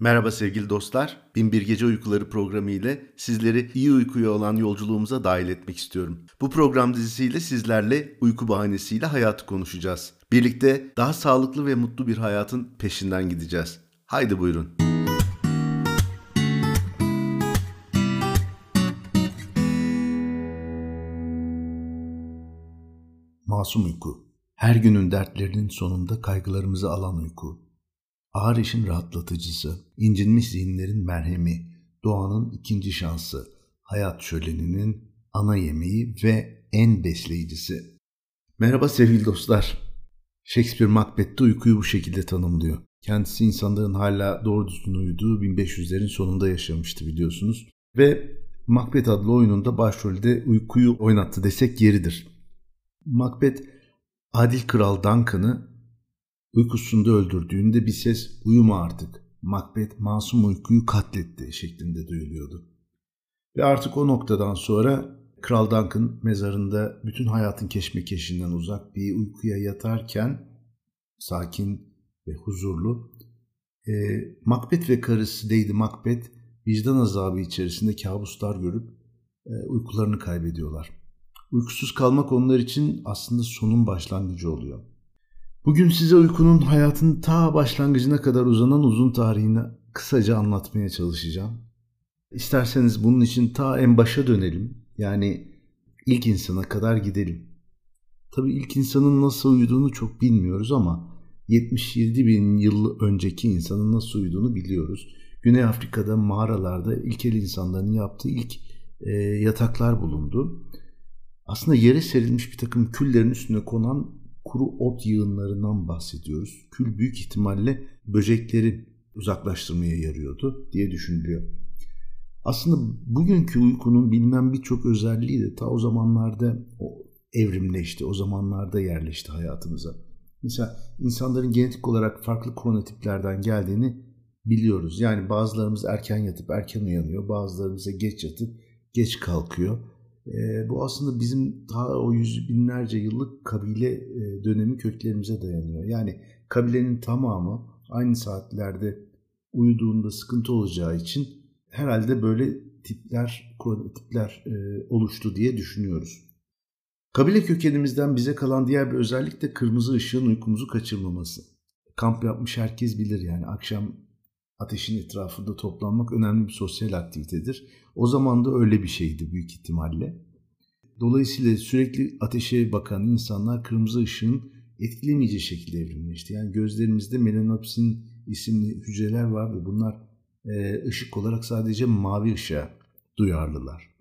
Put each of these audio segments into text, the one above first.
Merhaba sevgili dostlar. Binbir Gece Uykuları programı ile sizleri iyi uykuya olan yolculuğumuza dahil etmek istiyorum. Bu program dizisiyle sizlerle uyku bahanesiyle hayatı konuşacağız. Birlikte daha sağlıklı ve mutlu bir hayatın peşinden gideceğiz. Haydi buyurun. Masum uyku. Her günün dertlerinin sonunda kaygılarımızı alan uyku ağır işin rahatlatıcısı, incinmiş zihinlerin merhemi, doğanın ikinci şansı, hayat şöleninin ana yemeği ve en besleyicisi. Merhaba sevgili dostlar. Shakespeare Macbeth'te uykuyu bu şekilde tanımlıyor. Kendisi insanların hala doğru düzgün uyuduğu 1500'lerin sonunda yaşamıştı biliyorsunuz. Ve Macbeth adlı oyununda başrolde uykuyu oynattı desek yeridir. Macbeth, adil kral Duncan'ı Uykusunda öldürdüğünde bir ses uyuma artık. Macbeth masum uykuyu katletti şeklinde duyuluyordu. Ve artık o noktadan sonra Kral Duncan mezarında bütün hayatın keşmekeşinden uzak bir uykuya yatarken sakin ve huzurlu e, Macbeth ve karısı Lady Macbeth vicdan azabı içerisinde kabuslar görüp e, uykularını kaybediyorlar. Uykusuz kalmak onlar için aslında sonun başlangıcı oluyor. Bugün size uykunun hayatın ta başlangıcına kadar uzanan uzun tarihini kısaca anlatmaya çalışacağım. İsterseniz bunun için ta en başa dönelim. Yani ilk insana kadar gidelim. Tabii ilk insanın nasıl uyuduğunu çok bilmiyoruz ama 77 bin yıl önceki insanın nasıl uyuduğunu biliyoruz. Güney Afrika'da mağaralarda ilkel insanların yaptığı ilk e, yataklar bulundu. Aslında yere serilmiş bir takım küllerin üstüne konan kuru ot yığınlarından bahsediyoruz. Kül büyük ihtimalle böcekleri uzaklaştırmaya yarıyordu diye düşünülüyor. Aslında bugünkü uykunun bilinen birçok özelliği de ta o zamanlarda o evrimleşti, o zamanlarda yerleşti hayatımıza. Mesela insanların genetik olarak farklı kronotiplerden geldiğini biliyoruz. Yani bazılarımız erken yatıp erken uyanıyor, bazılarımız geç yatıp geç kalkıyor. E, bu aslında bizim daha o yüz binlerce yıllık kabile e, dönemi köklerimize dayanıyor. Yani kabilenin tamamı aynı saatlerde uyuduğunda sıkıntı olacağı için herhalde böyle tipler, tipler e, oluştu diye düşünüyoruz. Kabile kökenimizden bize kalan diğer bir özellik de kırmızı ışığın uykumuzu kaçırmaması. Kamp yapmış herkes bilir yani akşam ateşin etrafında toplanmak önemli bir sosyal aktivitedir. O zaman da öyle bir şeydi büyük ihtimalle. Dolayısıyla sürekli ateşe bakan insanlar kırmızı ışığın etkilemeyeceği şekilde evrimleşti. Yani gözlerimizde melanopsin isimli hücreler var ve bunlar e, ışık olarak sadece mavi ışığa duyarlılar.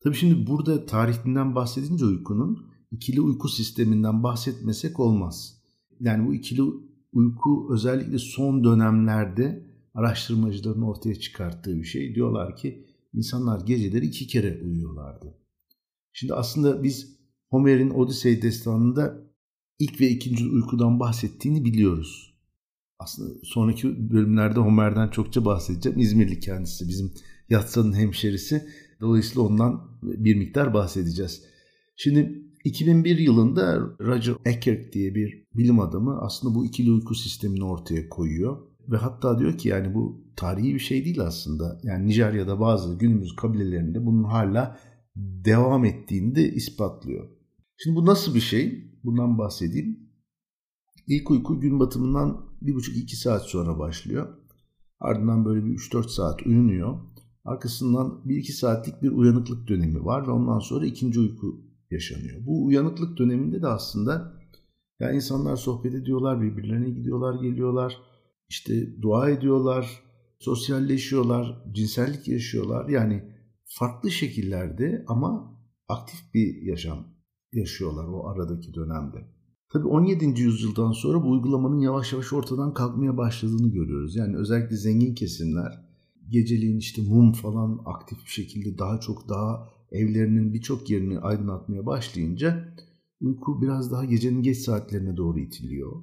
Tabii şimdi burada tarihinden bahsedince uykunun ikili uyku sisteminden bahsetmesek olmaz. Yani bu ikili uyku özellikle son dönemlerde araştırmacıların ortaya çıkarttığı bir şey. Diyorlar ki insanlar geceleri iki kere uyuyorlardı. Şimdi aslında biz Homer'in Odisey destanında ilk ve ikinci uykudan bahsettiğini biliyoruz. Aslında sonraki bölümlerde Homer'den çokça bahsedeceğim. İzmirli kendisi bizim Yatsı'nın hemşerisi. Dolayısıyla ondan bir miktar bahsedeceğiz. Şimdi 2001 yılında Roger Eckert diye bir bilim adamı aslında bu ikili uyku sistemini ortaya koyuyor. Ve hatta diyor ki yani bu tarihi bir şey değil aslında. Yani Nijerya'da bazı günümüz kabilelerinde bunun hala devam ettiğini de ispatlıyor. Şimdi bu nasıl bir şey? Bundan bahsedeyim. İlk uyku gün batımından 1,5-2 saat sonra başlıyor. Ardından böyle bir 3-4 saat uyunuyor. Arkasından 1-2 saatlik bir uyanıklık dönemi var ve ondan sonra ikinci uyku yaşanıyor. Bu uyanıklık döneminde de aslında ya insanlar sohbet ediyorlar, birbirlerine gidiyorlar, geliyorlar işte dua ediyorlar, sosyalleşiyorlar, cinsellik yaşıyorlar. Yani farklı şekillerde ama aktif bir yaşam yaşıyorlar o aradaki dönemde. Tabii 17. yüzyıldan sonra bu uygulamanın yavaş yavaş ortadan kalkmaya başladığını görüyoruz. Yani özellikle zengin kesimler geceliğin işte mum falan aktif bir şekilde daha çok daha evlerinin birçok yerini aydınlatmaya başlayınca uyku biraz daha gecenin geç saatlerine doğru itiliyor.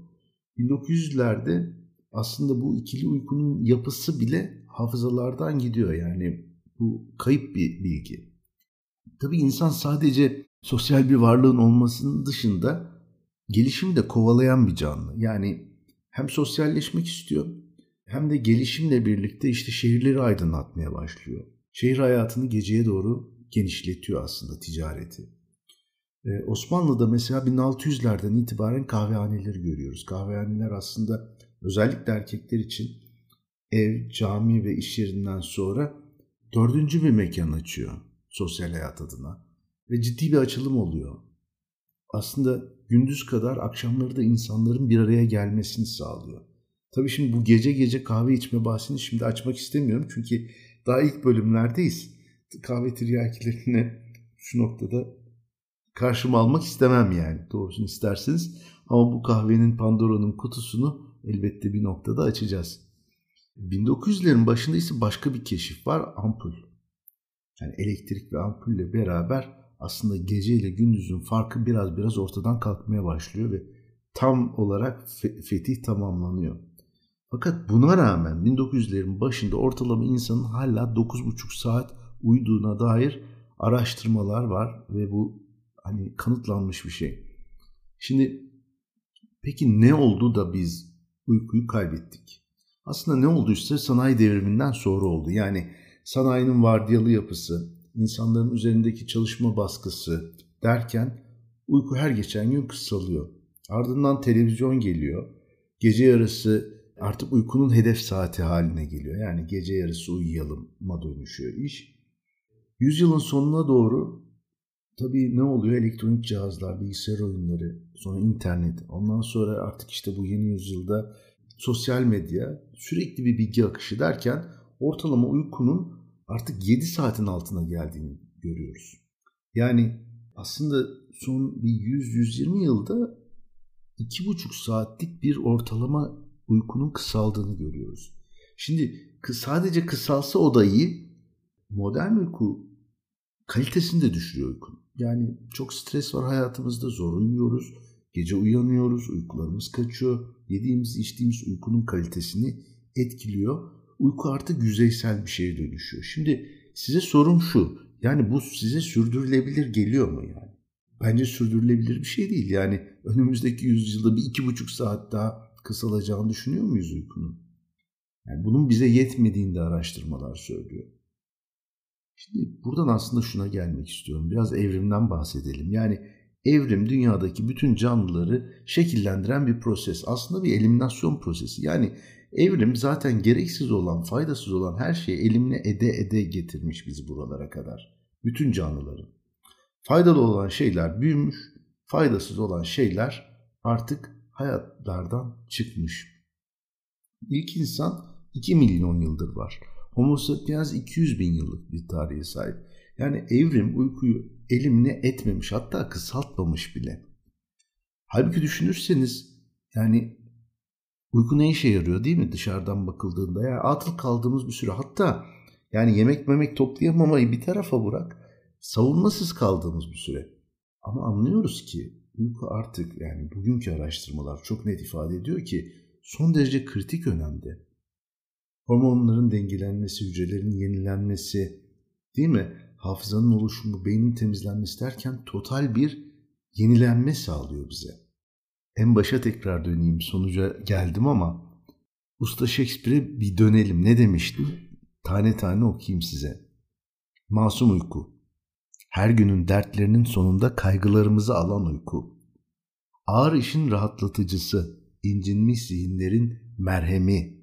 1900'lerde aslında bu ikili uykunun yapısı bile hafızalardan gidiyor yani bu kayıp bir bilgi. Tabii insan sadece sosyal bir varlığın olmasının dışında gelişimi de kovalayan bir canlı. Yani hem sosyalleşmek istiyor hem de gelişimle birlikte işte şehirleri aydınlatmaya başlıyor. Şehir hayatını geceye doğru genişletiyor aslında ticareti. Ee, Osmanlı'da mesela 1600'lerden itibaren kahvehaneleri görüyoruz. Kahvehaneler aslında özellikle erkekler için ev, cami ve iş yerinden sonra dördüncü bir mekan açıyor sosyal hayat adına. Ve ciddi bir açılım oluyor. Aslında gündüz kadar akşamları da insanların bir araya gelmesini sağlıyor. Tabii şimdi bu gece gece kahve içme bahsini şimdi açmak istemiyorum. Çünkü daha ilk bölümlerdeyiz. Kahve tiryakilerini şu noktada karşıma almak istemem yani. Doğrusunu isterseniz. Ama bu kahvenin Pandora'nın kutusunu elbette bir noktada açacağız. 1900'lerin başında ise başka bir keşif var. Ampul. Yani elektrik ve ampulle beraber aslında gece ile gündüzün farkı biraz biraz ortadan kalkmaya başlıyor ve tam olarak fetih tamamlanıyor. Fakat buna rağmen 1900'lerin başında ortalama insanın hala 9,5 saat uyuduğuna dair araştırmalar var ve bu hani kanıtlanmış bir şey. Şimdi peki ne oldu da biz uykuyu kaybettik? Aslında ne olduysa sanayi devriminden sonra oldu. Yani sanayinin vardiyalı yapısı, insanların üzerindeki çalışma baskısı derken uyku her geçen gün kısalıyor. Ardından televizyon geliyor. Gece yarısı artık uykunun hedef saati haline geliyor. Yani gece yarısı uyuyalım'a dönüşüyor iş. Yüzyılın sonuna doğru tabii ne oluyor? Elektronik cihazlar, bilgisayar oyunları, sonra internet. Ondan sonra artık işte bu yeni yüzyılda sosyal medya, sürekli bir bilgi akışı derken ortalama uykunun artık 7 saatin altına geldiğini görüyoruz. Yani aslında son bir 100-120 yılda 2,5 saatlik bir ortalama uykunun kısaldığını görüyoruz. Şimdi sadece kısalsa o da iyi. Modern uyku kalitesini de düşürüyor uykunun. Yani çok stres var hayatımızda, zor uyuyoruz. Gece uyanıyoruz, uykularımız kaçıyor. Yediğimiz, içtiğimiz uykunun kalitesini etkiliyor. Uyku artık yüzeysel bir şeye dönüşüyor. Şimdi size sorum şu. Yani bu size sürdürülebilir geliyor mu yani? Bence sürdürülebilir bir şey değil. Yani önümüzdeki yüzyılda bir iki buçuk saat daha kısalacağını düşünüyor muyuz uykunun? Yani bunun bize yetmediğini de araştırmalar söylüyor. Şimdi buradan aslında şuna gelmek istiyorum. Biraz evrimden bahsedelim. Yani evrim dünyadaki bütün canlıları şekillendiren bir proses. Aslında bir eliminasyon prosesi. Yani evrim zaten gereksiz olan, faydasız olan her şeyi elimine ede ede getirmiş bizi buralara kadar. Bütün canlıların. Faydalı olan şeyler büyümüş, faydasız olan şeyler artık hayatlardan çıkmış. İlk insan 2 milyon yıldır var. Homo sapiens 200 bin yıllık bir tarihe sahip. Yani evrim uykuyu elimine etmemiş hatta kısaltmamış bile. Halbuki düşünürseniz yani uyku ne işe yarıyor değil mi dışarıdan bakıldığında? Yani atıl kaldığımız bir süre hatta yani yemek memek toplayamamayı bir tarafa bırak savunmasız kaldığımız bir süre. Ama anlıyoruz ki uyku artık yani bugünkü araştırmalar çok net ifade ediyor ki son derece kritik önemde. Hormonların dengelenmesi, hücrelerin yenilenmesi, değil mi? Hafızanın oluşumu, beynin temizlenmesi derken total bir yenilenme sağlıyor bize. En başa tekrar döneyim, sonuca geldim ama Usta Shakespeare'e bir dönelim. Ne demiştim? Tane tane okuyayım size. Masum uyku. Her günün dertlerinin sonunda kaygılarımızı alan uyku. Ağır işin rahatlatıcısı, incinmiş zihinlerin merhemi,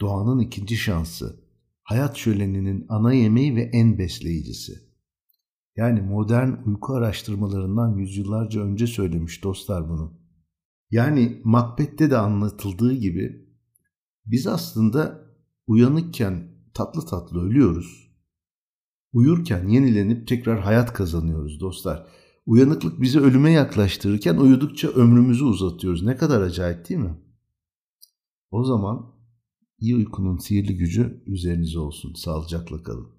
doğanın ikinci şansı, hayat şöleninin ana yemeği ve en besleyicisi. Yani modern uyku araştırmalarından yüzyıllarca önce söylemiş dostlar bunu. Yani Macbeth'te de anlatıldığı gibi biz aslında uyanıkken tatlı tatlı ölüyoruz Uyurken yenilenip tekrar hayat kazanıyoruz dostlar. Uyanıklık bizi ölüme yaklaştırırken uyudukça ömrümüzü uzatıyoruz. Ne kadar acayip değil mi? O zaman iyi uykunun sihirli gücü üzerinize olsun. Sağlıcakla kalın.